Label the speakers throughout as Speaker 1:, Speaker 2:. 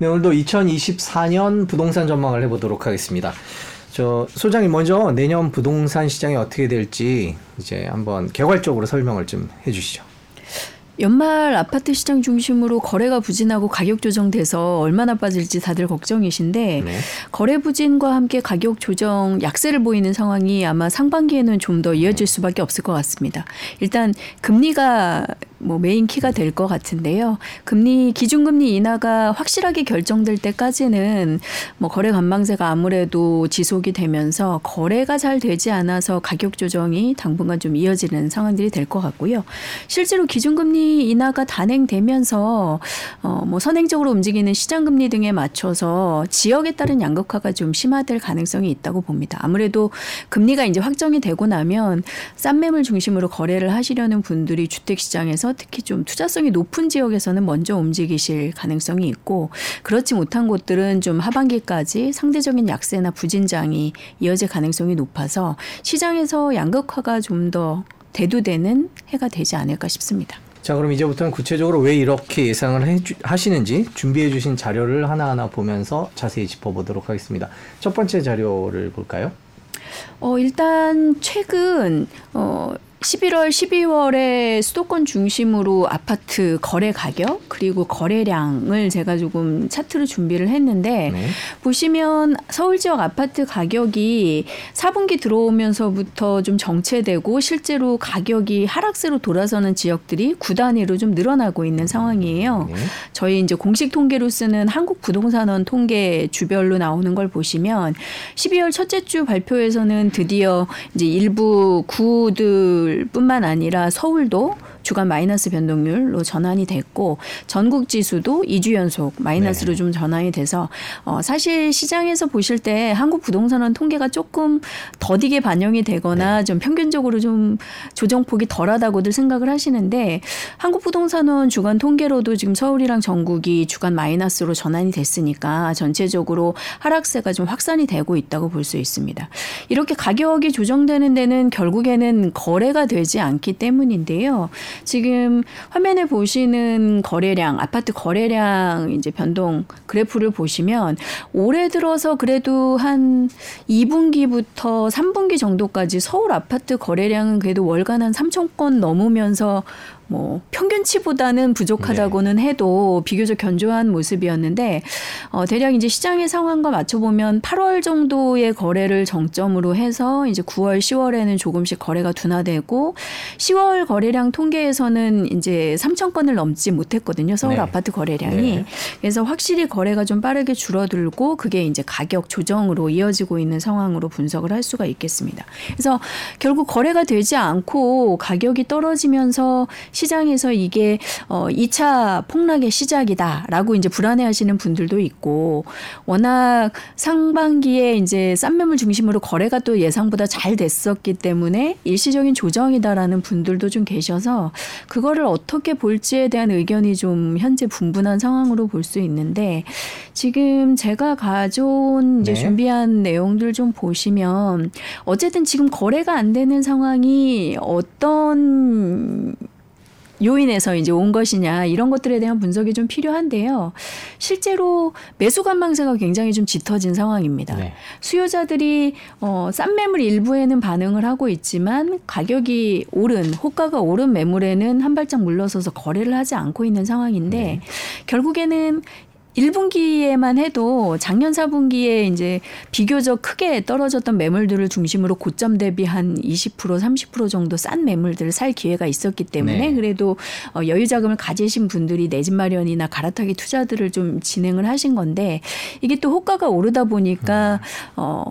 Speaker 1: 네, 오늘도 2024년 부동산 전망을 해보도록 하겠습니다. 저 소장님 먼저 내년 부동산 시장이 어떻게 될지 이제 한번 개괄적으로 설명을 좀 해주시죠.
Speaker 2: 연말 아파트 시장 중심으로 거래가 부진하고 가격 조정돼서 얼마나 빠질지 다들 걱정이신데 네. 거래 부진과 함께 가격 조정 약세를 보이는 상황이 아마 상반기에는 좀 더 이어질 수밖에 없을 것 같습니다. 일단 금리가 뭐 메인 키가 될 것 같은데요. 금리 기준금리 인하가 확실하게 결정될 때까지는 뭐 거래 관망세가 아무래도 지속이 되면서 거래가 잘 되지 않아서 가격 조정이 당분간 좀 이어지는 상황들이 될 것 같고요. 실제로 기준금리 인하가 단행되면서 어뭐 선행적으로 움직이는 시장금리 등에 맞춰서 지역에 따른 양극화가 좀 심화될 가능성이 있다고 봅니다. 아무래도 금리가 이제 확정이 되고 나면 싼 매물 중심으로 거래를 하시려는 분들이 주택 시장에서 특히 좀 투자성이 높은 지역에서는 먼저 움직이실 가능성이 있고 그렇지 못한 곳들은 좀 하반기까지 상대적인 약세나 부진장이 이어질 가능성이 높아서 시장에서 양극화가 좀 더 대두되는 해가 되지 않을까 싶습니다.
Speaker 1: 자, 그럼 이제부터는 구체적으로 왜 이렇게 예상을 해주, 하시는지 준비해 주신 자료를 하나하나 보면서 자세히 짚어보도록 하겠습니다. 첫 번째 자료를 볼까요?
Speaker 2: 어, 일단 최근 어 11월, 12월에 수도권 중심으로 아파트 거래 가격 그리고 거래량을 제가 조금 차트로 준비를 했는데 네. 보시면 서울 지역 아파트 가격이 4분기 들어오면서부터 좀 정체되고 실제로 가격이 하락세로 돌아서는 지역들이 구 단위로 좀 늘어나고 있는 상황이에요. 네. 저희 이제 공식 통계로 쓰는 한국 부동산원 통계 주별로 나오는 걸 보시면 12월 첫째 주 발표에서는 드디어 이제 일부 구들 뿐만 아니라 서울도 주간 마이너스 변동률로 전환이 됐고 전국 지수도 2주 연속 마이너스로 네. 좀 전환이 돼서 어 사실 시장에서 보실 때 한국 부동산원 통계가 조금 더디게 반영이 되거나 네. 좀 평균적으로 좀 조정폭이 덜하다고들 생각을 하시는데 한국 부동산원 주간 통계로도 지금 서울이랑 전국이 주간 마이너스로 전환이 됐으니까 전체적으로 하락세가 좀 확산이 되고 있다고 볼 수 있습니다. 이렇게 가격이 조정되는 데는 결국에는 거래가 되지 않기 때문인데요. 지금 화면에 보시는 거래량, 아파트 거래량 이제 변동 그래프를 보시면 올해 들어서 그래도 한 2분기부터 3분기 정도까지 서울 아파트 거래량은 그래도 월간 한 3천 건 넘으면서 뭐 평균치보다는 부족하다고는 네. 해도 비교적 견조한 모습이었는데 어 대략 이제 시장의 상황과 맞춰 보면 8월 정도의 거래를 정점으로 해서 이제 9월, 10월에는 조금씩 거래가 둔화되고 10월 거래량 통계에서는 이제 3천 건을 넘지 못했거든요. 서울 네. 아파트 거래량이. 네. 그래서 확실히 거래가 좀 빠르게 줄어들고 그게 이제 가격 조정으로 이어지고 있는 상황으로 분석을 할 수가 있겠습니다. 그래서 결국 거래가 되지 않고 가격이 떨어지면서 시장에서 이게 어 2차 폭락의 시작이다라고 이제 불안해하시는 분들도 있고 워낙 상반기에 이제 싼 매물 중심으로 거래가 또 예상보다 잘 됐었기 때문에 일시적인 조정이다라는 분들도 좀 계셔서 그거를 어떻게 볼지에 대한 의견이 좀 현재 분분한 상황으로 볼 수 있는데 지금 제가 가져온 이제 네. 준비한 내용들 좀 보시면 어쨌든 지금 거래가 안 되는 상황이 어떤 요인에서 이제 온 것이냐 이런 것들에 대한 분석이 좀 필요한데요. 실제로 매수 관망세가 굉장히 좀 짙어진 상황입니다. 네. 수요자들이 어, 싼 매물 일부에는 반응을 하고 있지만 가격이 오른 호가가 오른 매물에는 한 발짝 물러서서 거래를 하지 않고 있는 상황인데 네. 결국에는 1분기에만 해도 작년 4분기에 이제 비교적 크게 떨어졌던 매물들을 중심으로 고점 대비 한 20% 30% 정도 싼 매물들을 살 기회가 있었기 때문에 네. 그래도 어, 여유 자금을 가지신 분들이 내 집 마련이나 갈아타기 투자들을 좀 진행을 하신 건데 이게 또 호가가 오르다 보니까 음. 어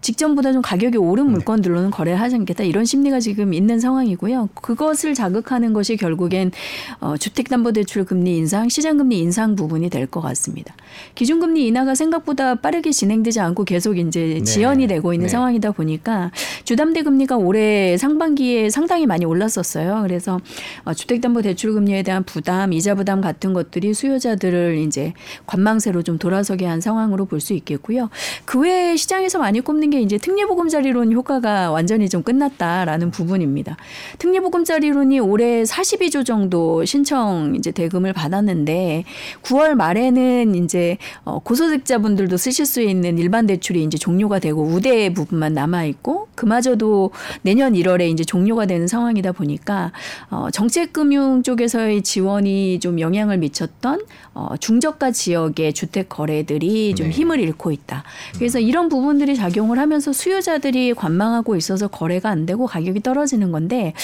Speaker 2: 직전보다 좀 가격이 오른 네. 물건들로는 거래를 하지 않겠다 이런 심리가 지금 있는 상황이고요. 그것을 자극하는 것이 결국엔 어, 주택담보대출 금리 인상, 시장금리 인상 부분이 될 것 같습니다. 기준금리 인하가 생각보다 빠르게 진행되지 않고 계속 이제 네. 지연이 되고 있는 네. 상황이다 보니까 주담대 금리가 올해 상반기에 상당히 많이 올랐었어요. 그래서 어, 주택담보대출 금리에 대한 부담, 이자 부담 같은 것들이 수요자들을 이제 관망세로 좀 돌아서게 한 상황으로 볼 수 있겠고요. 그 외에 시장에서 많이 꼽는 하는 게 이제 특례보금자리론 효과가 완전히 좀 끝났다라는 부분입니다. 특례보금자리론이 올해 42조 정도 신청 이제 대금을 받았는데 9월 말에는 이제 어, 고소득자분들도 쓰실 수 있는 일반 대출이 이제 종료가 되고 우대 부분만 남아 있고 그마저도 내년 1월에 이제 종료가 되는 상황이다 보니까 어, 정책금융 쪽에서의 지원이 좀 영향을 미쳤던 어, 중저가 지역의 주택 거래들이 좀
Speaker 1: 네.
Speaker 2: 힘을 잃고 있다. 그래서 이런 부분들이 작용을 하면서 수요자들이 관망하고 있어서 거래가 안 되고 가격이 떨어지는 건데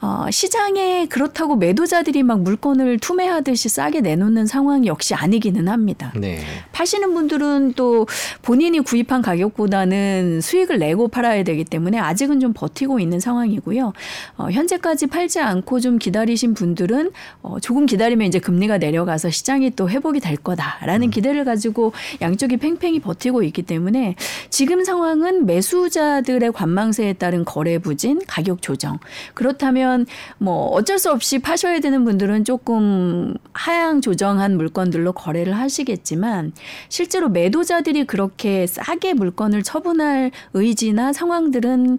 Speaker 2: 어, 시장에 그렇다고 매도자들이 막 물건을 투매하듯이 싸게 내놓는 상황이 역시 아니기는 합니다.
Speaker 1: 네.
Speaker 2: 파시는 분들은 또 본인이 구입한 가격보다는 수익을 내고 팔아야 되기 때문에 아직은 좀 버티고 있는 상황이고요. 어, 현재까지 팔지 않고 좀 기다리신 분들은 어, 조금 기다리면 이제 금리가 내려가서 시장이 또 회복이 될 거다라는 기대를 가지고 양쪽이 팽팽히 버티고 있기 때문에 지금 상황 은 매수자들의 관망세에 따른 거래 부진, 가격 조정. 그렇다면 뭐 어쩔 수 없이 파셔야 되는 분들은 조금 하향 조정한 물건들로 거래를 하시겠지만 실제로 매도자들이 그렇게 싸게 물건을 처분할 의지나 상황들은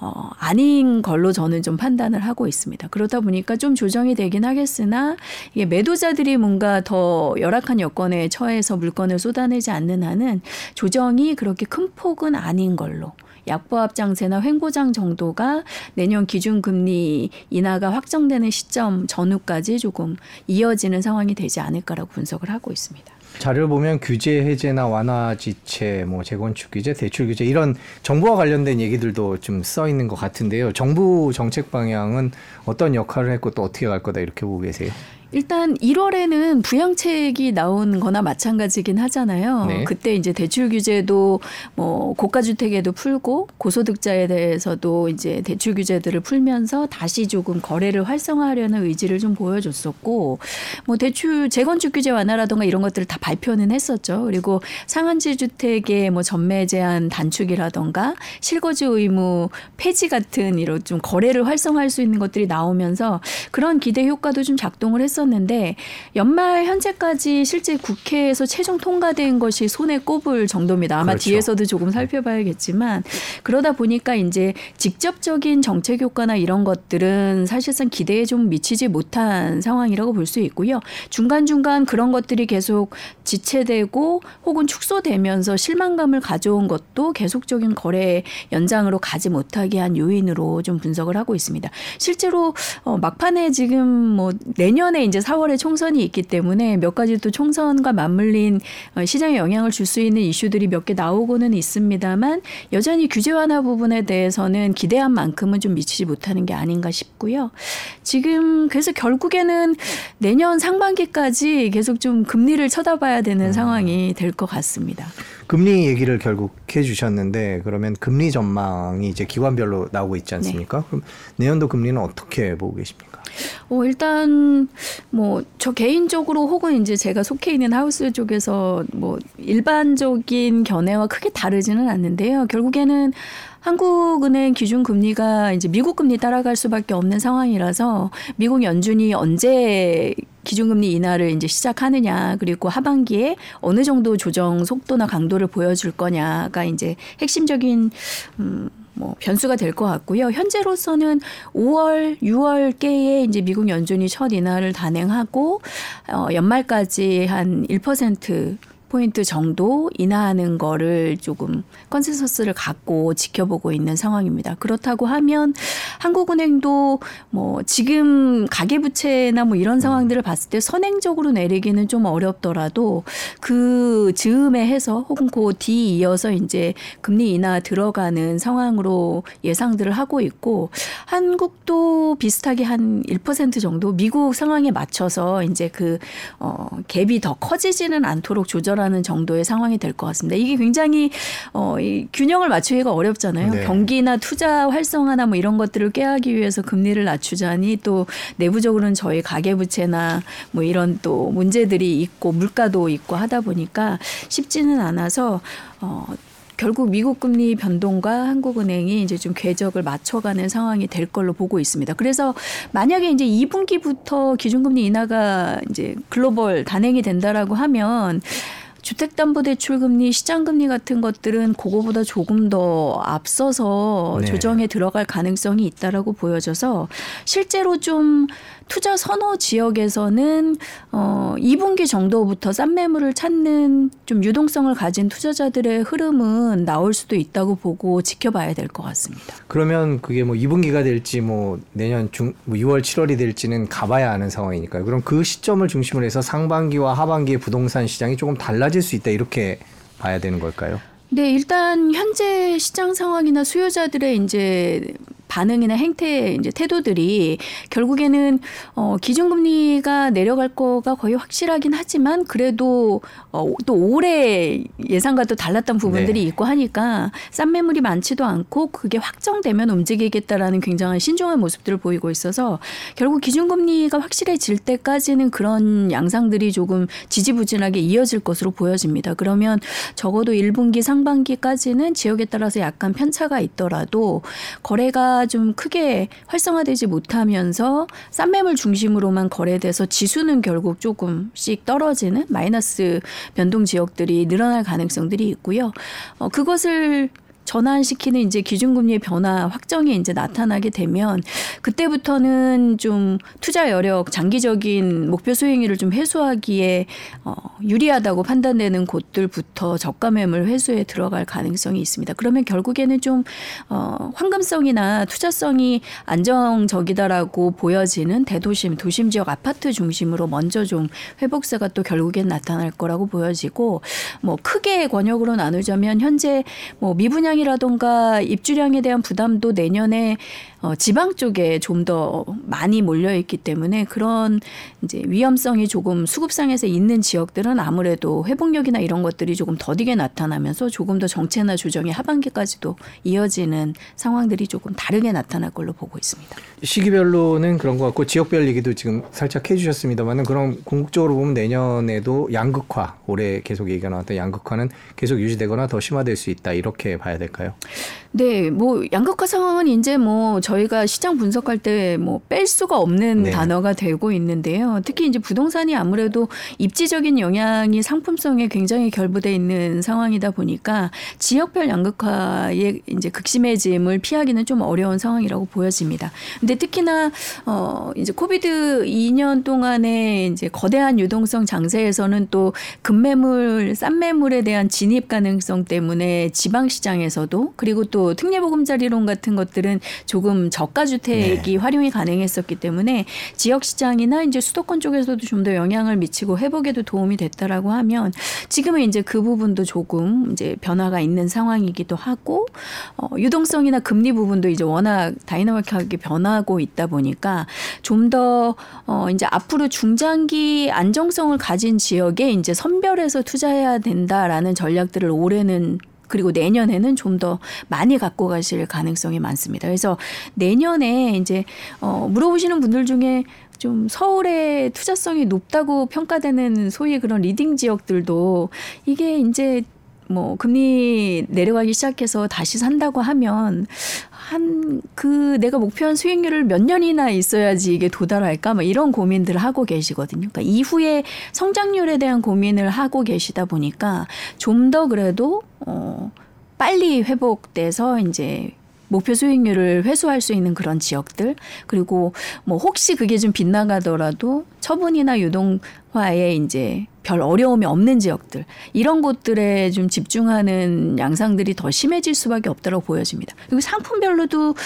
Speaker 2: 어, 아닌 걸로 저는 좀 판단을 하고 있습니다. 그러다 보니까 좀 조정이 되긴 하겠으나 이게 매도자들이 뭔가 더 열악한 여건에 처해서 물건을 쏟아내지 않는 한은 조정이 그렇게 큰 폭은 아닌 걸로. 약보합 장세나 횡보장 정도가 내년 기준금리 인하가 확정되는 시점 전후까지 조금 이어지는 상황이 되지 않을까라고 분석을 하고 있습니다.
Speaker 1: 자료를 보면 규제 해제나 완화 지체, 뭐 재건축 규제, 대출 규제 이런 정부와 관련된 얘기들도 좀 써 있는 것 같은데요. 정부 정책 방향은 어떤 역할을 했고 또 어떻게 갈 거다 이렇게 보고 계세요?
Speaker 2: 일단 1월에는 부양책이 나온 거나 마찬가지긴 하잖아요.
Speaker 1: 네.
Speaker 2: 그때 이제 대출 규제도 뭐 고가 주택에도 풀고 고소득자에 대해서도 이제 대출 규제들을 풀면서 다시 조금 거래를 활성화하려는 의지를 좀 보여줬었고 뭐 대출 재건축 규제 완화라던가 이런 것들을 다 발표는 했었죠. 그리고 상한제 주택의 뭐 전매 제한 단축이라던가 실거주 의무 폐지 같은 이런 좀 거래를 활성화할 수 있는 것들이 나오면서 그런 기대 효과도 좀 작동을 했었 는데 연말 현재까지 실제 국회에서 최종 통과된 것이 손에 꼽을 정도입니다. 아마
Speaker 1: 그렇죠.
Speaker 2: 뒤에서도 조금 살펴봐야겠지만 그러다 보니까 이제 직접적인 정책 효과나 이런 것들은 사실상 기대에 좀 미치지 못한 상황이라고 볼 수 있고요. 중간중간 그런 것들이 계속 지체되고 혹은 축소되면서 실망감을 가져온 것도 계속적인 거래 연장으로 가지 못하게 한 요인으로 좀 분석을 하고 있습니다. 실제로 어, 막판에 지금 뭐 내년에 이제 4월에 총선이 있기 때문에 몇 가지 또 총선과 맞물린 어, 시장에 영향을 줄 수 있는 이슈들이 몇 개 나오고는 있습니다만 여전히 규제 완화 부분에 대해서는 기대한 만큼은 좀 미치지 못하는 게 아닌가 싶고요. 지금 그래서 결국에는 내년 상반기까지 계속 좀 금리를 쳐다봐야 되는 상황이 될 것 같습니다.
Speaker 1: 금리 얘기를 결국 해 주셨는데 그러면 금리 전망이 이제 기관별로 나오고 있지 않습니까? 그럼 내년도 금리는 어떻게 보고 계십니까?
Speaker 2: 어, 일단 뭐 저 개인적으로 혹은 이제 제가 속해 있는 하우스 쪽에서 뭐 일반적인 견해와 크게 다르지는 않는데요. 결국에는 한국은행 기준 금리가 이제 미국 금리 따라갈 수밖에 없는 상황이라서 미국 연준이 언제 기준금리 인하를 이제 시작하느냐 그리고 하반기에 어느 정도 조정 속도나 강도를 보여줄 거냐가 이제 핵심적인 음. 뭐 변수가 될 것 같고요. 현재로서는 5월, 6월께에 이제 미국 연준이 첫 인하를 단행하고 어, 연말까지 한 1% 포인트 정도 인하하는 거를 조금 컨센서스를 갖고 지켜보고 있는 상황입니다. 그렇다고 하면 한국은행도 뭐 지금 가계부채나 뭐 이런 상황들을 봤을 때 선행적으로 내리기는 좀 어렵더라도 그 즈음에 해서 혹은 그 뒤 이어서 이제 금리 인하 들어가는 상황으로 예상들을 하고 있고 한국도 비슷하게 한 1% 정도 미국 상황에 맞춰서 이제 그 어, 갭이 더 커지지는 않도록 조절 하는 정도의 상황이 될 것 같습니다. 이게 굉장히 어, 이 균형을 맞추기가 어렵잖아요.
Speaker 1: 네.
Speaker 2: 경기나 투자 활성화나 뭐 이런 것들을 꾀하기 위해서 금리를 낮추자니 또 내부적으로는 저희 가계부채나 뭐 이런 또 문제들이 있고 물가도 있고 하다 보니까 쉽지는 않아서 어, 결국 미국 금리 변동과 한국은행이 이제 좀 궤적을 맞춰가는 상황이 될 걸로 보고 있습니다. 그래서 만약에 이제 2분기부터 기준금리 인하가 이제 글로벌 단행이 된다라고 하면 주택담보대출금리, 시장금리 같은 것들은 그거보다 조금 더 앞서서
Speaker 1: 네.
Speaker 2: 조정에 들어갈 가능성이 있다라고 보여져서 실제로 좀 투자 선호 지역에서는 어 2분기 정도부터 싼 매물을 찾는 좀 유동성을 가진 투자자들의 흐름은 나올 수도 있다고 보고 지켜봐야 될 것 같습니다.
Speaker 1: 그러면 그게 뭐 2분기가 될지 뭐 내년 중, 뭐 6월, 7월이 될지는 가봐야 아는 상황이니까요. 그럼 그 시점을 중심으로 해서 상반기와 하반기의 부동산 시장이 조금 달라질 수 있다 이렇게 봐야 되는 걸까요?
Speaker 2: 네, 일단 현재 시장 상황이나 수요자들의 이제 반응이나 행태 이제 태도들이 결국에는 어 기준금리가 내려갈 거가 거의 확실하긴 하지만 그래도 어또 올해 예상과 또 달랐던 부분들이
Speaker 1: 네.
Speaker 2: 있고 하니까 싼 매물이 많지도 않고 그게 확정되면 움직이겠다라는 굉장한 신중한 모습들을 보이고 있어서 결국 기준금리가 확실해질 때까지는 그런 양상들이 조금 지지부진하게 이어질 것으로 보여집니다. 그러면 적어도 1분기 상반기까지는 지역에 따라서 약간 편차가 있더라도 거래가 좀 크게 활성화되지 못하면서 싼 매물 중심으로만 거래돼서 지수는 결국 조금씩 떨어지는 마이너스 변동 지역들이 늘어날 가능성들이 있고요. 어, 그것을 전환시키는 이제 기준금리의 변화 확정이 이제 나타나게 되면 그때부터는 좀 투자 여력 장기적인 목표 수익률을 좀 해소하기에 어, 유리하다고 판단되는 곳들부터 저가 매물 회수에 들어갈 가능성이 있습니다. 그러면 결국에는 좀 어, 황금성이나 투자성이 안정적이다라고 보여지는 대도심 도심 지역 아파트 중심으로 먼저 좀 회복세가 또 결국엔 나타날 거라고 보여지고 뭐 크게 권역으로 나누자면 현재 뭐 미분양 이라던가 입주량에 대한 부담도 내년에 어, 지방 쪽에 좀 더 많이 몰려 있기 때문에 그런 이제 위험성이 조금 수급상에서 있는 지역들은 아무래도 회복력이나 이런 것들이 조금 더디게 나타나면서 조금 더 정체나 조정이 하반기까지도 이어지는 상황들이 조금 다르게 나타날 걸로 보고 있습니다.
Speaker 1: 시기별로는 그런 것 같고 지역별 얘기도 지금 살짝 해주셨습니다만은 그럼 궁극적으로 보면 내년에도 양극화 올해 계속 얘기가 나왔던 양극화는 계속 유지되거나 더 심화될 수 있다 이렇게 봐야 될 까요?
Speaker 2: 네, 뭐 양극화 상황은 이제 뭐 저희가 시장 분석할 때 뭐 뺄 수가 없는
Speaker 1: 네.
Speaker 2: 단어가 되고 있는데요. 특히 이제 부동산이 아무래도 입지적인 영향이 상품성에 굉장히 결부돼 있는 상황이다 보니까 지역별 양극화의 이제 극심해짐을 피하기는 좀 어려운 상황이라고 보여집니다. 근데 특히나 어 이제 코비드 2년 동안에 이제 거대한 유동성 장세에서는 또 급매물, 싼 매물에 대한 진입 가능성 때문에 지방 시장에서 도 그리고 또 특례보금자리론 같은 것들은 조금 저가 주택이 활용이 가능했었기 때문에 지역 시장이나 이제 수도권 쪽에서도 좀 더 영향을 미치고 회복에도 도움이 됐다라고 하면 지금은 이제 그 부분도 조금 이제 변화가 있는 상황이기도 하고 어, 유동성이나 금리 부분도 이제 워낙 다이나믹하게 변하고 있다 보니까 좀더 어, 이제 앞으로 중장기 안정성을 가진 지역에 이제 선별해서 투자해야 된다라는 전략들을 올해는 그리고 내년에는 좀 더 많이 갖고 가실 가능성이 많습니다. 그래서 내년에 이제 어 물어보시는 분들 중에 좀 서울의 투자성이 높다고 평가되는 소위 그런 leading 지역들도 이게 이제 뭐 금리 내려가기 시작해서 다시 산다고 하면 한 그 내가 목표한 수익률을 몇 년이나 있어야지 이게 도달할까 뭐 이런 고민들을 하고 계시거든요. 그러니까 이후에 성장률에 대한 고민을 하고 계시다 보니까 좀 더 그래도 어 빨리 회복돼서 이제 목표 수익률을 회수할 수 있는 그런 지역들 그리고 뭐 혹시 그게 좀 빗나가더라도 처분이나 유동 화에 이제 별 어려움이 없는 지역들 이런 곳들에 좀 집중하는 양상들이 더 심해질 수밖에 없다고 보여집니다. 그리고 상품별로도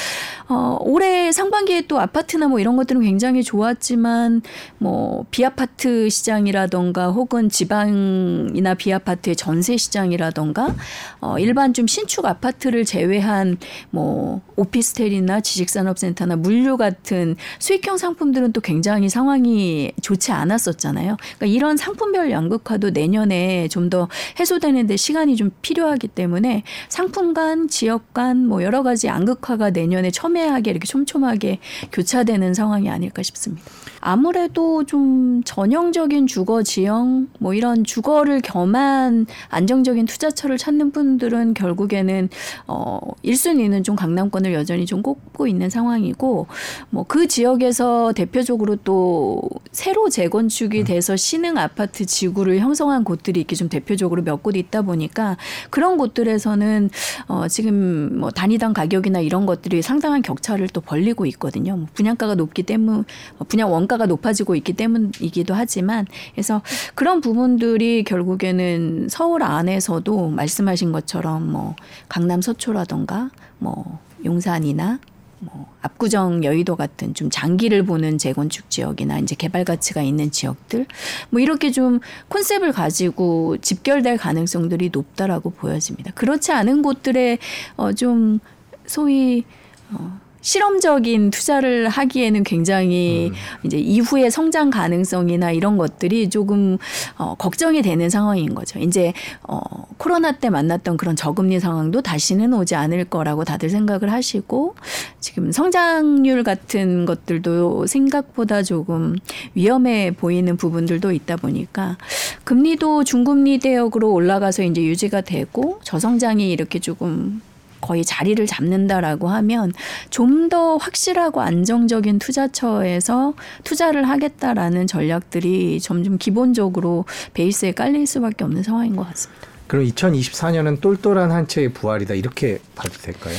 Speaker 2: 어 올해 상반기에 또 아파트나 뭐 이런 것들은 굉장히 좋았지만 뭐 비아파트 시장이라던가 혹은 지방이나 비아파트의 전세 시장이라던가 어 일반 좀 신축 아파트를 제외한 뭐 오피스텔이나 지식산업센터나 물류 같은 수익형 상품들은 또 굉장히 상황이 좋지 않았었잖아요. 그러니까 이런 상품별 양극화도 내년에 좀 더 해소되는데 시간이 좀 필요하기 때문에 상품 간, 지역 간 뭐 여러 가지 양극화가 내년에 첨예하게 이렇게 촘촘하게 교차되는 상황이 아닐까 싶습니다. 아무래도 좀 전형적인 주거 지형 뭐 이런 주거를 겸한 안정적인 투자처를 찾는 분들은 결국에는 어 1순위는 좀 강남권을 여전히 좀 꼽고 있는 상황이고 뭐 그 지역에서 대표적으로 또 새로 재건축이 될 대해서 신흥 아파트 지구를 형성한 곳들이 이렇게 좀 대표적으로 몇 곳 있다 보니까 그런 곳들에서는 어 지금 뭐 단위당 가격이나 이런 것들이 상당한 격차를 또 벌리고 있거든요. 뭐 분양가가 높기 때문 어, 분양 원가 가 높아지고 있기 때문이기도 하지만 그래서 그런 부분들이 결국에는 서울 안에서도 말씀하신 것처럼 뭐 강남 서초라던가 뭐 용산이나 뭐 압구정 여의도 같은 좀 장기를 보는 재건축 지역이나 이제 개발 가치가 있는 지역들 뭐 이렇게 좀 컨셉을 가지고 집결될 가능성들이 높다라고 보여집니다. 그렇지 않은 곳들에 어좀 소위 어 실험적인 투자를 하기에는 굉장히 음. 이제 이후의 성장 가능성이나 이런 것들이 조금 어, 걱정이 되는 상황인 거죠. 이제 어, 코로나 때 만났던 그런 저금리 상황도 다시는 오지 않을 거라고 다들 생각을 하시고 지금 성장률 같은 것들도 생각보다 조금 위험해 보이는 부분들도 있다 보니까 금리도 중금리 대역으로 올라가서 이제 유지가 되고 저성장이 이렇게 조금 거의 자리를 잡는다라고 하면 좀 더 확실하고 안정적인 투자처에서 투자를 하겠다라는 전략들이 점점 기본적으로 베이스에 깔릴 수밖에 없는 상황인 것 같습니다.
Speaker 1: 그럼 2024년은 똘똘한 한 채의 부활이다 이렇게 봐도 될까요?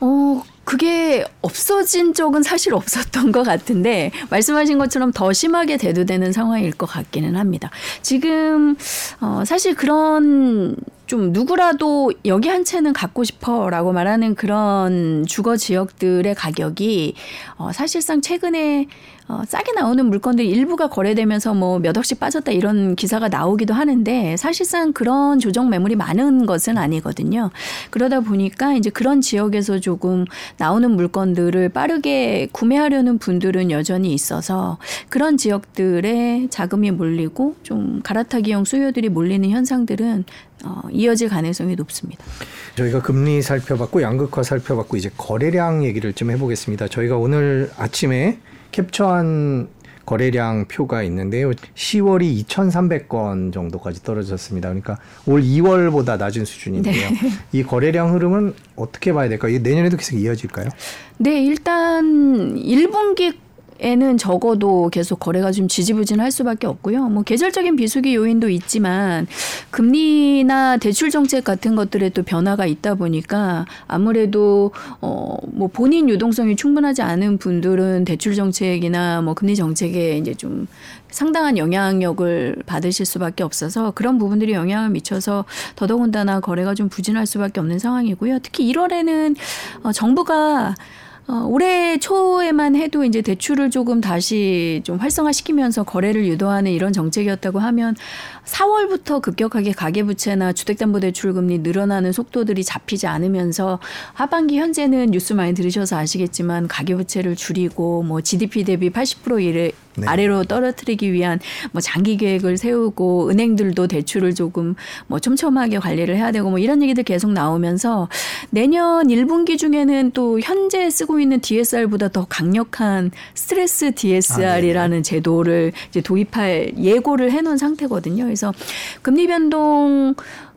Speaker 2: 어, 그게 없어진 적은 사실 없었던 것 같은데 말씀하신 것처럼 더 심하게 대두되는 상황일 것 같기는 합니다. 지금 어, 사실 그런 좀 누구라도 여기 한 채는 갖고 싶어라고 말하는 그런 주거 지역들의 가격이 어, 사실상 최근에 어, 싸게 나오는 물건들이 일부가 거래되면서 뭐 몇 억씩 빠졌다 이런 기사가 나오기도 하는데 사실상 그런 조정 매물이 많은 것은 아니거든요. 그러다 보니까 이제 그런 지역에서 조금 나오는 물건들을 빠르게 구매하려는 분들은 여전히 있어서 그런 지역들에 자금이 몰리고 좀 갈아타기형 수요들이 몰리는 현상들은 어, 이어질 가능성이 높습니다.
Speaker 1: 저희가 금리 살펴봤고 양극화 살펴봤고 이제 거래량 얘기를 좀 해보겠습니다. 저희가 오늘 아침에 캡처한 거래량 표가 있는데요. 10월이 2,300건 정도까지 떨어졌습니다. 그러니까 올 2월보다 낮은 수준인데요. 네. 이 거래량 흐름은 어떻게 봐야 될까요? 내년에도 계속 이어질까요?
Speaker 2: 네, 일단 1분기 에는 적어도 계속 거래가 좀 지지부진할 수밖에 없고요. 뭐 계절적인 비수기 요인도 있지만 금리나 대출 정책 같은 것들에 또 변화가 있다 보니까 아무래도 어뭐 본인 유동성이 충분하지 않은 분들은 대출 정책이나 뭐 금리 정책에 이제 좀 상당한 영향력을 받으실 수밖에 없어서 그런 부분들이 영향을 미쳐서 더더군다나 거래가 좀 부진할 수밖에 없는 상황이고요. 특히 1월에는 어 정부가 어, 올해 초에만 해도 이제 대출을 조금 다시 좀 활성화시키면서 거래를 유도하는 이런 정책이었다고 하면 4월부터 급격하게 가계부채나 주택담보대출금리 늘어나는 속도들이 잡히지 않으면서 하반기 현재는 뉴스 많이 들으셔서 아시겠지만 가계부채를 줄이고 뭐 GDP 대비 80% 이래 네. 아래로 떨어뜨리기 위한 뭐 장기 계획을 세우고 은행들도 대출을 조금 뭐 촘촘하게 관리를 해야 되고 뭐 이런 얘기들 계속 나오면서 내년 1분기 중에는 또 현재 쓰고 있는 DSR보다 더 강력한 스트레스 DSR이라는 아, 네. 제도를 이제 도입할 예고를 해놓은 상태거든요. 그래서 금리 변동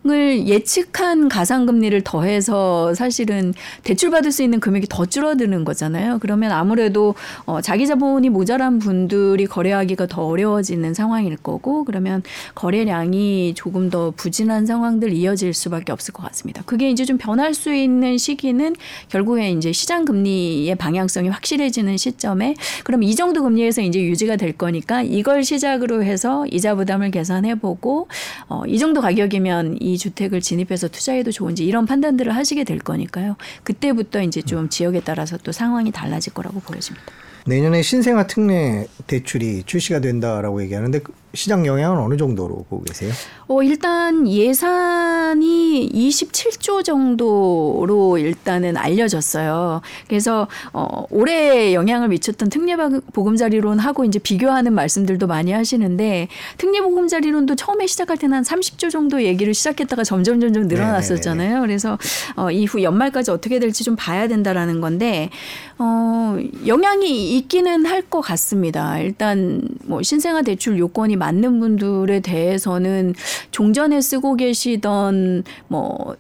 Speaker 2: 을 예측한 가상금리를 더해서 사실은 대출받을 수 있는 금액이 더 줄어드는 거잖아요. 그러면 아무래도 어, 자기 자본이 모자란 분들이 거래하기가 더 어려워지는 상황일 거고 그러면 거래량이 조금 더 부진한 상황들 이어질 수밖에 없을 것 같습니다. 그게 이제 좀 변할 수 있는 시기는 결국에 이제 시장 금리의 방향성이 확실해지는 시점에 그럼 이 정도 금리에서 이제 유지가 될 거니까 이걸 시작으로 해서 이자 부담을 계산해 보고 어, 이 정도 가격이면 이 주택을 진입해서 투자해도 좋은지 이런 판단들을 하시게 될 거니까요. 그때부터 이제 좀 지역에 따라서 또 상황이 달라질 거라고 보여집니다.
Speaker 1: 내년에 신생아 특례 대출이 출시가 된다라고 얘기하는데 그 시장 영향은 어느 정도로 보고 계세요?
Speaker 2: 어, 일단 예산이 27조 정도로 일단은 알려졌어요. 그래서 어, 올해 영향을 미쳤던 특례보금자리론하고 이제 비교하는 말씀들도 많이 하시는데 특례보금자리론도 처음에 시작할 때는 한 30조 정도 얘기를 시작했다가 점점 점점 늘어났었잖아요. 네네네. 그래서 어, 이후 연말까지 어떻게 될지 좀 봐야 된다라는 건데 어, 영향이 있기는 할 것 같습니다. 일단 뭐 신생아 대출 요건이 맞는 분들에 대해서는 종전에 쓰고 계시던 뭐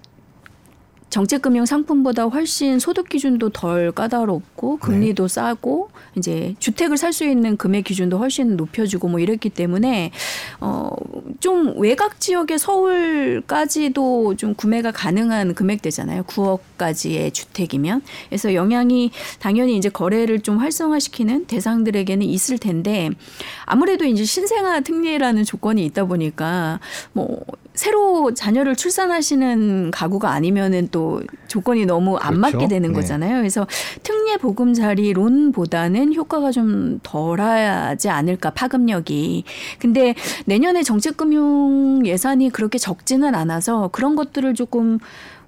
Speaker 2: 정책금융 상품보다 훨씬 소득 기준도 덜 까다롭고 금리도 네. 싸고 이제 주택을 살 수 있는 금액 기준도 훨씬 높여주고 뭐 이랬기 때문에 어좀 외곽 지역의 서울까지도 좀 구매가 가능한 금액대잖아요. 9억까지의 주택이면 그래서 영향이 당연히 이제 거래를 좀 활성화시키는 대상들에게는 있을 텐데 아무래도 이제 신생아 특례라는 조건이 있다 보니까 뭐 새로 자녀를 출산하시는 가구가 아니면은 또 조건이 너무 안 그렇죠? 맞게 되는 네. 거잖아요. 그래서 특례 보금자리론보다는 효과가 좀 덜하지 않을까 파급력이. 근데 내년에 정책금융 예산이 그렇게 적지는 않아서 그런 것들을 조금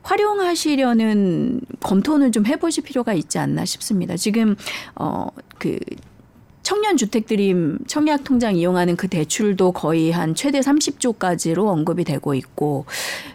Speaker 2: 활용하시려는 검토는 좀 해보실 필요가 있지 않나 싶습니다. 지금 어그 청년 주택들이 청약 통장 이용하는 그 대출도 거의 한 최대 30조까지로 언급이 되고 있고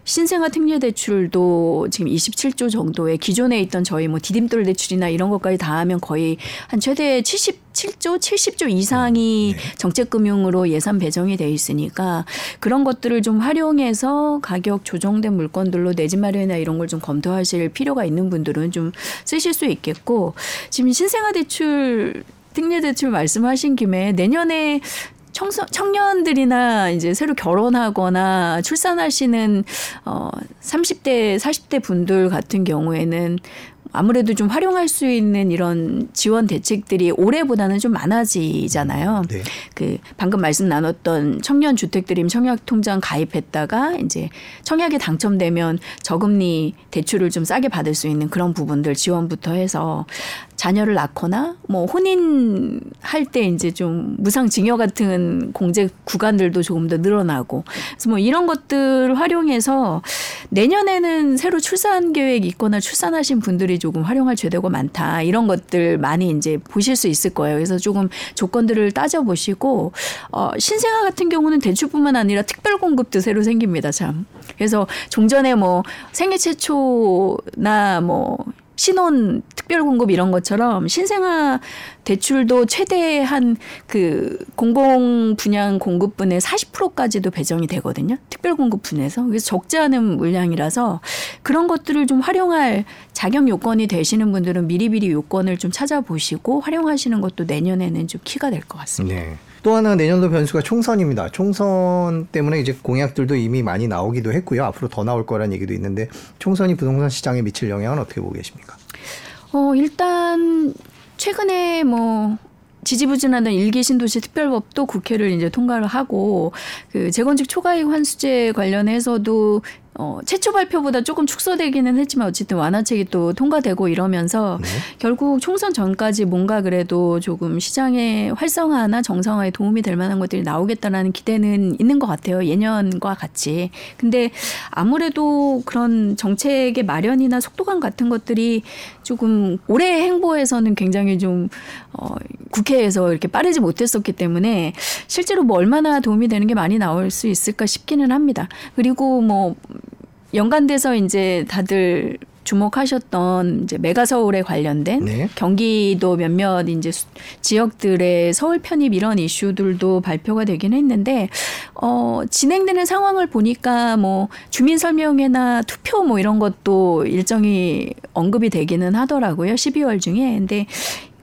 Speaker 2: 신생아 특례 대출도 지금 27조 정도의 기존에 있던 저희 뭐 디딤돌 대출이나 이런 것까지 다 하면 거의 한 최대 77조, 70조 이상이 네. 정책 금융으로 예산 배정이 돼 있으니까 그런 것들을 좀 활용해서 가격 조정된 물건들로 내 집 마련이나 이런 걸 좀 검토하실 필요가 있는 분들은 좀 쓰실 수 있겠고 지금 신생아 대출 특례 대출 말씀하신 김에 내년에 청소, 청년들이나 이제 새로 결혼하거나 출산하시는 어 30대, 40대 분들 같은 경우에는 아무래도 좀 활용할 수 있는 이런 지원 대책들이 올해보다는 좀 많아지잖아요. 네. 그 방금 말씀 나눴던 청년 주택드림 청약 통장 가입했다가 이제 청약에 당첨되면 저금리 대출을 좀 싸게 받을 수 있는 그런 부분들 지원부터 해서 자녀를 낳거나 뭐 혼인 할 때 이제 좀 무상징여 같은 공제 구간들도 조금 더 늘어나고 그래서 뭐 이런 것들 활용해서 내년에는 새로 출산 계획 있거나 출산하신 분들이 조금 활용할 제도가 많다 이런 것들 많이 이제 보실 수 있을 거예요. 그래서 조금 조건들을 따져 보시고 어 신생아 같은 경우는 대출뿐만 아니라 특별 공급도 새로 생깁니다. 참. 그래서 종전에 뭐 생애 최초나 뭐 신혼 특별 공급 이런 것처럼 신생아 대출도 최대한 그 공공 분양 공급분의 40%까지도 배정이 되거든요. 특별 공급분에서. 그래서 적지 않은 물량이라서 그런 것들을 좀 활용할 자격 요건이 되시는 분들은 미리미리 요건을 좀 찾아보시고 활용하시는 것도 내년에는 좀 키가 될 것 같습니다. 네.
Speaker 1: 또 하나 내년도 변수가 총선입니다. 총선 때문에 이제 공약들도 이미 많이 나오기도 했고요. 앞으로 더 나올 거란 얘기도 있는데 총선이 부동산 시장에 미칠 영향은 어떻게 보고 계십니까?
Speaker 2: 어, 일단 최근에 뭐 지지부진하던 일기 신도시 특별법도 국회를 이제 통과를 하고 그 재건축 초과이익 환수제 관련해서도 어, 최초 발표보다 조금 축소되기는 했지만 어쨌든 완화책이 또 통과되고 이러면서 네. 결국 총선 전까지 뭔가 그래도 조금 시장의 활성화나 정상화에 도움이 될 만한 것들이 나오겠다라는 기대는 있는 것 같아요. 예년과 같이. 근데 아무래도 그런 정책의 마련이나 속도감 같은 것들이 조금 올해 행보에서는 굉장히 좀 어, 국회에서 이렇게 빠르지 못했었기 때문에 실제로 뭐 얼마나 도움이 되는 게 많이 나올 수 있을까 싶기는 합니다. 그리고 뭐 연관돼서 이제 다들 주목하셨던 이제 메가 서울에 관련된 네. 경기도 몇몇 이제 지역들의 서울 편입 이런 이슈들도 발표가 되긴 했는데 어 진행되는 상황을 보니까 뭐 주민 설명회나 투표 뭐 이런 것도 일정이 언급이 되기는 하더라고요. 12월 중에. 근데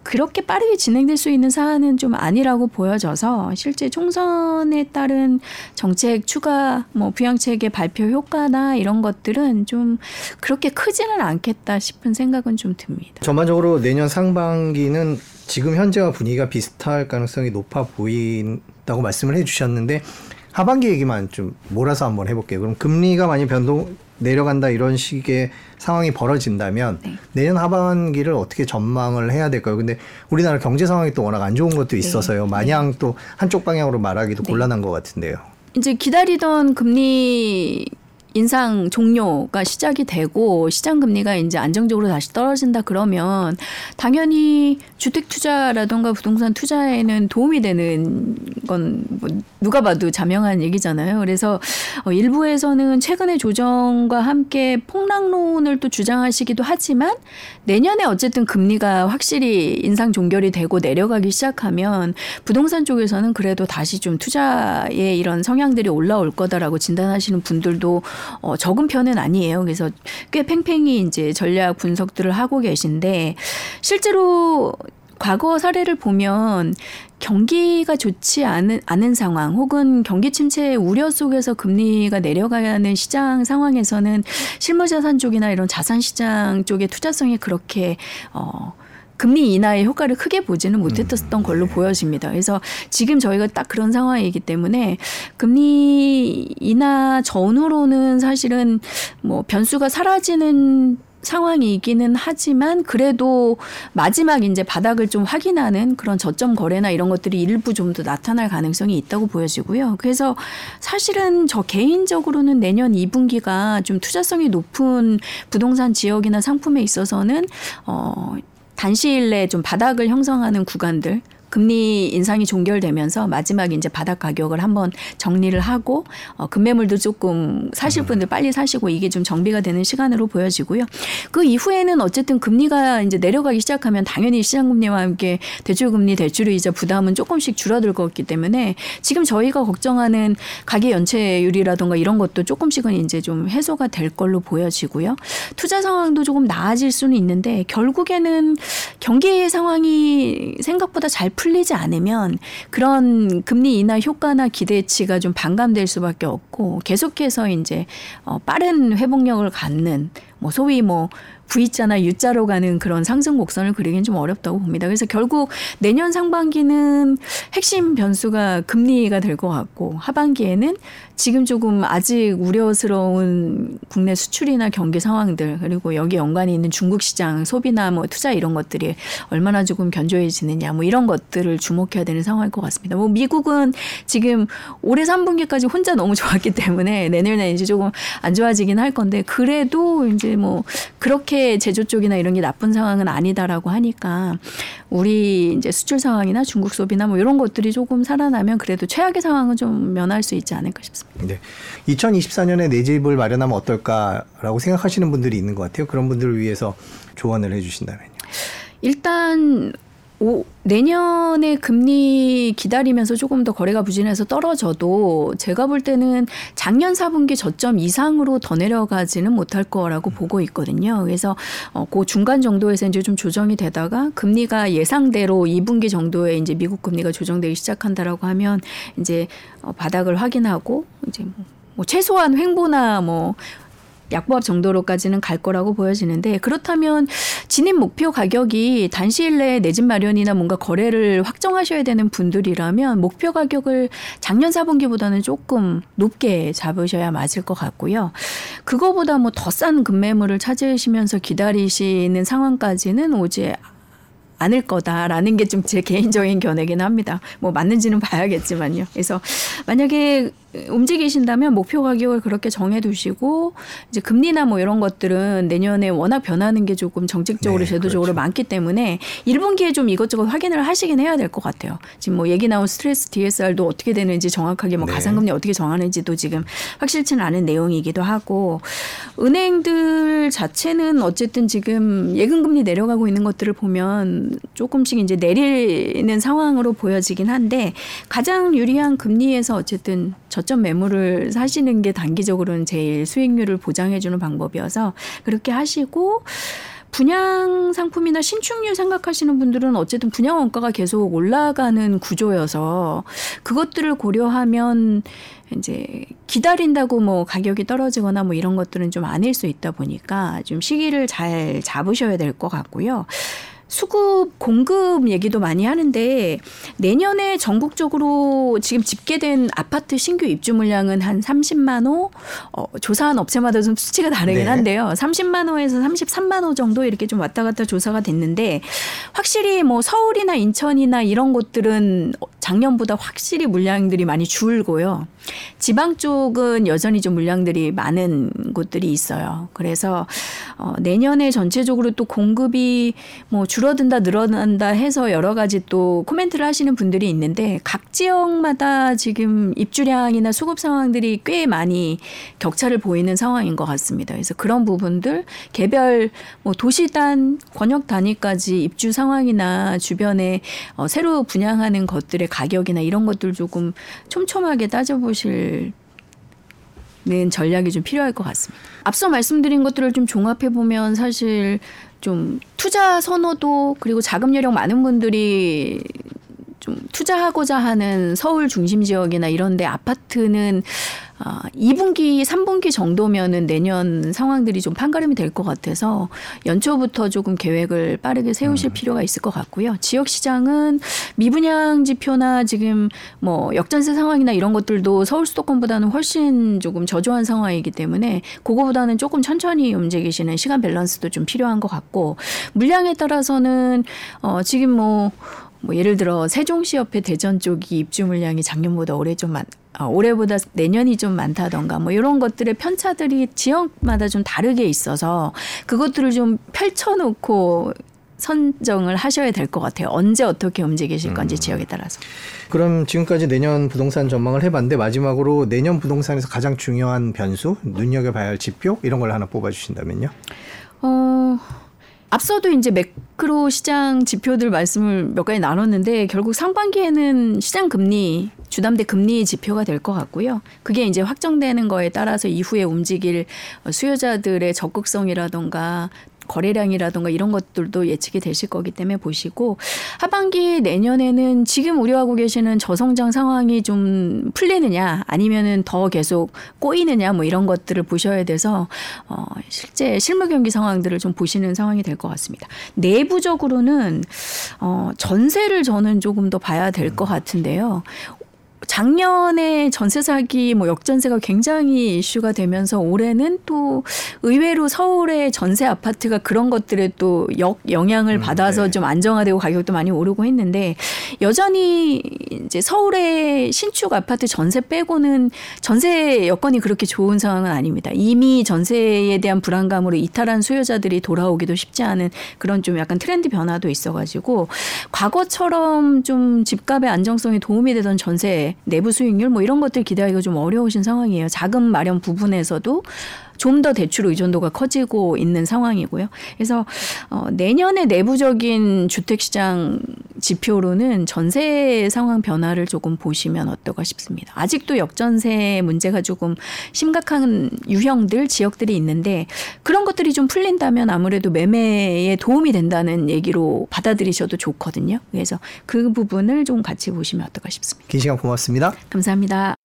Speaker 2: 그렇게 빠르게 진행될 수 있는 사안은 좀 아니라고 보여져서 실제 총선에 따른 정책 추가 뭐 부양책의 발표 효과나 이런 것들은 좀 그렇게 크지는 않겠다 싶은 생각은 좀 듭니다.
Speaker 1: 전반적으로 내년 상반기는 지금 현재와 분위기가 비슷할 가능성이 높아 보인다고 말씀을 해주셨는데 하반기 얘기만 좀 몰아서 한번 해볼게요. 그럼 금리가 많이 변동 내려간다 이런 식의 상황이 벌어진다면 네. 내년 하반기를 어떻게 전망을 해야 될까요? 근데 우리나라 경제 상황이 또 워낙 안 좋은 것도 네. 있어서요. 네. 마냥 또 한쪽 방향으로 말하기도 네. 곤란한 것 같은데요.
Speaker 2: 이제 기다리던 금리 인상 종료가 시작이 되고 시장 금리가 이제 안정적으로 다시 떨어진다 그러면 당연히 주택 투자라던가 부동산 투자에는 도움이 되는 건 뭐 누가 봐도 자명한 얘기잖아요. 그래서 어 일부에서는 최근의 조정과 함께 폭락론을 또 주장하시기도 하지만 내년에 어쨌든 금리가 확실히 인상 종결이 되고 내려가기 시작하면 부동산 쪽에서는 그래도 다시 좀 투자의 이런 성향들이 올라올 거다라고 진단하시는 분들도 어, 적은 편은 아니에요. 그래서 꽤 팽팽히 이제 전략 분석들을 하고 계신데 실제로 과거 사례를 보면 경기가 좋지 않은, 않은 상황 혹은 경기 침체 우려 속에서 금리가 내려가는 시장 상황에서는 실무자산 쪽이나 이런 자산 시장 쪽의 투자성이 그렇게 어 금리 인하의 효과를 크게 보지는 못했던 걸로 보여집니다. 그래서 지금 저희가 딱 그런 상황이기 때문에 금리 인하 전후로는 사실은 뭐 변수가 사라지는 상황이기는 하지만 그래도 마지막 이제 바닥을 좀 확인하는 그런 저점 거래나 이런 것들이 일부 좀 더 나타날 가능성이 있다고 보여지고요. 그래서 사실은 저 개인적으로는 내년 2분기가 좀 투자성이 높은 부동산 지역이나 상품에 있어서는 어 단시일 내에 좀 바닥을 형성하는 구간들 금리 인상이 종결되면서 마지막 이제 바닥 가격을 한번 정리를 하고 어, 금매물도 조금 사실
Speaker 1: 음.
Speaker 2: 분들 빨리 사시고 이게 좀 정비가 되는 시간으로 보여지고요. 그 이후에는 어쨌든 금리가 이제 내려가기 시작하면 당연히 시장 금리와 함께 대출 금리, 대출 이자 부담은 조금씩 줄어들 거기 때문에 지금 저희가 걱정하는 가계 연체율이라든가 이런 것도 조금씩은 이제 좀 해소가 될 걸로 보여지고요. 투자 상황도 조금 나아질 수는 있는데 결국에는 경기 상황이 생각보다 잘풀 리지 않으면 그런 금리 인하 효과나 기대치가 좀 반감될 수밖에 없고 계속해서 이제 어 빠른 회복력을 갖는 뭐 소위 뭐 V자나 U자로 가는 그런 상승 곡선을 그리기는 좀 어렵다고 봅니다. 그래서 결국 내년 상반기는 핵심 변수가 금리가 될 것 같고 하반기에는 지금 조금 아직 우려스러운 국내 수출이나 경기 상황들 그리고 여기 연관이 있는 중국 시장 소비나 뭐 투자 이런 것들이 얼마나 조금 견조해지느냐 뭐 이런 것들을 주목해야 되는 상황일 것 같습니다. 뭐 미국은 지금 올해 3분기까지 혼자 너무 좋았기 때문에 내년에 이제 조금 안 좋아지긴 할 건데 그래도 이제 뭐 그렇게 제조 쪽이나 이런 게 나쁜 상황은 아니다라고 하니까 우리 이제 수출 상황이나 중국 소비나 뭐 이런 것들이 조금 살아나면 그래도 최악의 상황은 좀 면할 수 있지 않을까 싶습니다.
Speaker 1: 네. 2024년에 내 집을 마련하면 어떨까라고 생각하시는 분들이 있는 것 같아요. 그런 분들을 위해서 조언을 해 주신다면요.
Speaker 2: 일단 오, 내년에 금리 기다리면서 조금 더 거래가 부진해서 떨어져도 제가 볼 때는 작년 4분기 저점 이상으로 더 내려가지는 못할 거라고 보고 있거든요. 그래서 어, 그 중간 정도에서 이제 좀 조정이 되다가 금리가 예상대로 2분기 정도에 이제 미국 금리가 조정되기 시작한다라고 하면 이제 어, 바닥을 확인하고 이제 뭐, 뭐 최소한 횡보나 뭐 약보합 정도로까지는 갈 거라고 보여지는데 그렇다면 진입 목표 가격이 단시일 내에 내 집 마련이나 뭔가 거래를 확정하셔야 되는 분들이라면 목표 가격을 작년 4분기보다는 조금 높게 잡으셔야 맞을 것 같고요. 그거보다 뭐 더싼 금매물을 찾으시면서 기다리시는 상황까지는 오지 않을 거다라는 게 좀 제 개인적인 견해긴 합니다. 뭐 맞는지는 봐야겠지만요. 그래서 만약에 움직이신다면 목표 가격을 그렇게 정해두시고 이제 금리나 뭐 이런 것들은 내년에 워낙 변하는 게 조금 정책적으로
Speaker 1: 네,
Speaker 2: 제도적으로
Speaker 1: 그렇죠.
Speaker 2: 많기 때문에 1분기에 좀 이것저것 확인을 하시긴 해야 될 것 같아요. 지금 뭐 얘기 나온 스트레스 DSR도 어떻게 되는지 정확하게 뭐
Speaker 1: 네.
Speaker 2: 가상금리 어떻게 정하는지도 지금 확실치는 않은 내용이기도 하고 은행들 자체는 어쨌든 지금 예금금리 내려가고 있는 것들을 보면 조금씩 이제 내리는 상황으로 보여지긴 한데 가장 유리한 금리에서 어쨌든 저점 매물을 사시는 게 단기적으로는 제일 수익률을 보장해주는 방법이어서 그렇게 하시고 분양 상품이나 신축률 생각하시는 분들은 어쨌든 분양 원가가 계속 올라가는 구조여서 그것들을 고려하면 이제 기다린다고 뭐 가격이 떨어지거나 뭐 이런 것들은 좀 아닐 수 있다 보니까 좀 시기를 잘 잡으셔야 될 것 같고요. 수급 공급 얘기도 많이 하는데 내년에 전국적으로 지금 집계된 아파트 신규 입주 물량은 한 30만 호 어, 조사한 업체마다 좀 수치가 다르긴
Speaker 1: 네.
Speaker 2: 한데요. 30만 호에서 33만 호 정도 이렇게 좀 왔다 갔다 조사가 됐는데 확실히 뭐 서울이나 인천이나 이런 곳들은 작년보다 확실히 물량들이 많이 줄고요. 지방 쪽은 여전히 좀 물량들이 많은 곳들이 있어요. 그래서 어, 내년에 전체적으로 또 공급이 뭐 줄어든다 늘어난다 해서 여러 가지 또 코멘트를 하시는 분들이 있는데 각 지역마다 지금 입주량이나 수급 상황들이 꽤 많이 격차를 보이는 상황인 것 같습니다. 그래서 그런 부분들 개별 뭐 도시단 권역 단위까지 입주 상황이나 주변에 어, 새로 분양하는 것들의 가격이나 이런 것들 조금 촘촘하게 따져보실 전략이 좀 필요할 것 같습니다. 앞서 말씀드린 것들을 좀 종합해 보면 사실 좀 투자 선호도 그리고 자금 여력 많은 분들이 좀 투자하고자 하는 서울 중심 지역이나 이런데 아파트는 아, 2분기, 3분기 정도면은 내년 상황들이 좀 판가름이 될 것 같아서 연초부터 조금 계획을 빠르게 세우실 필요가 있을 것 같고요. 지역 시장은 미분양 지표나 지금 뭐 역전세 상황이나 이런 것들도 서울 수도권보다는 훨씬 조금 저조한 상황이기 때문에 그거보다는 조금 천천히 움직이시는 시간 밸런스도 좀 필요한 것 같고 물량에 따라서는 어 지금 뭐뭐 예를 들어 세종시 옆에 대전 쪽이 입주 물량이 작년보다 올해 좀 많, 아, 올해보다 내년이 좀 많다던가 뭐 이런 것들의 편차들이 지역마다 좀 다르게 있어서 그것들을 좀 펼쳐놓고 선정을 하셔야 될 것 같아요. 언제 어떻게 움직이실 건지 지역에 따라서.
Speaker 1: 그럼 지금까지 내년 부동산 전망을 해봤는데 마지막으로 내년 부동산에서 가장 중요한 변수, 눈여겨봐야 할 지표 이런 걸 하나 뽑아주신다면요?
Speaker 2: 어. 앞서도 이제 매크로 시장 지표들 말씀을 몇 가지 나눴는데 결국 상반기에는 시장 금리 주담대 금리 지표가 될 것 같고요. 그게 이제 확정되는 거에 따라서 이후에 움직일 수요자들의 적극성이라던가 거래량이라던가 이런 것들도 예측이 되실 거기 때문에 보시고 하반기 내년에는 지금 우려하고 계시는 저성장 상황이 좀 풀리느냐 아니면은 더 계속 꼬이느냐 뭐 이런 것들을 보셔야 돼서 어 실제 실무 경기 상황들을 좀 보시는 상황이 될 것 같습니다. 내부적으로는 어 전세를 저는 조금 더 봐야 될 것 같은데요. 작년에 전세 사기 뭐 역전세가 굉장히 이슈가 되면서 올해는 또 의외로 서울의 전세 아파트가 그런 것들에 또 역 영향을
Speaker 1: 음,
Speaker 2: 받아서
Speaker 1: 네.
Speaker 2: 좀 안정화되고 가격도 많이 오르고 했는데 여전히 이제 서울의 신축 아파트 전세 빼고는 전세 여건이 그렇게 좋은 상황은 아닙니다. 이미 전세에 대한 불안감으로 이탈한 수요자들이 돌아오기도 쉽지 않은 그런 좀 약간 트렌드 변화도 있어 가지고 과거처럼 좀 집값의 안정성에 도움이 되던 전세 내부 수익률 뭐 이런 것들 기대하기가 좀 어려우신 상황이에요. 자금 마련 부분에서도 좀 더 대출 의존도가 커지고 있는 상황이고요. 그래서 어, 내년의 내부적인 주택시장 지표로는 전세 상황 변화를 조금 보시면 어떨까 싶습니다. 아직도 역전세 문제가 조금 심각한 유형들 지역들이 있는데 그런 것들이 좀 풀린다면 아무래도 매매에 도움이 된다는 얘기로 받아들이셔도 좋거든요. 그래서 그 부분을 좀 같이 보시면 어떨까 싶습니다.
Speaker 1: 긴 시간 고맙습니다.
Speaker 2: 감사합니다.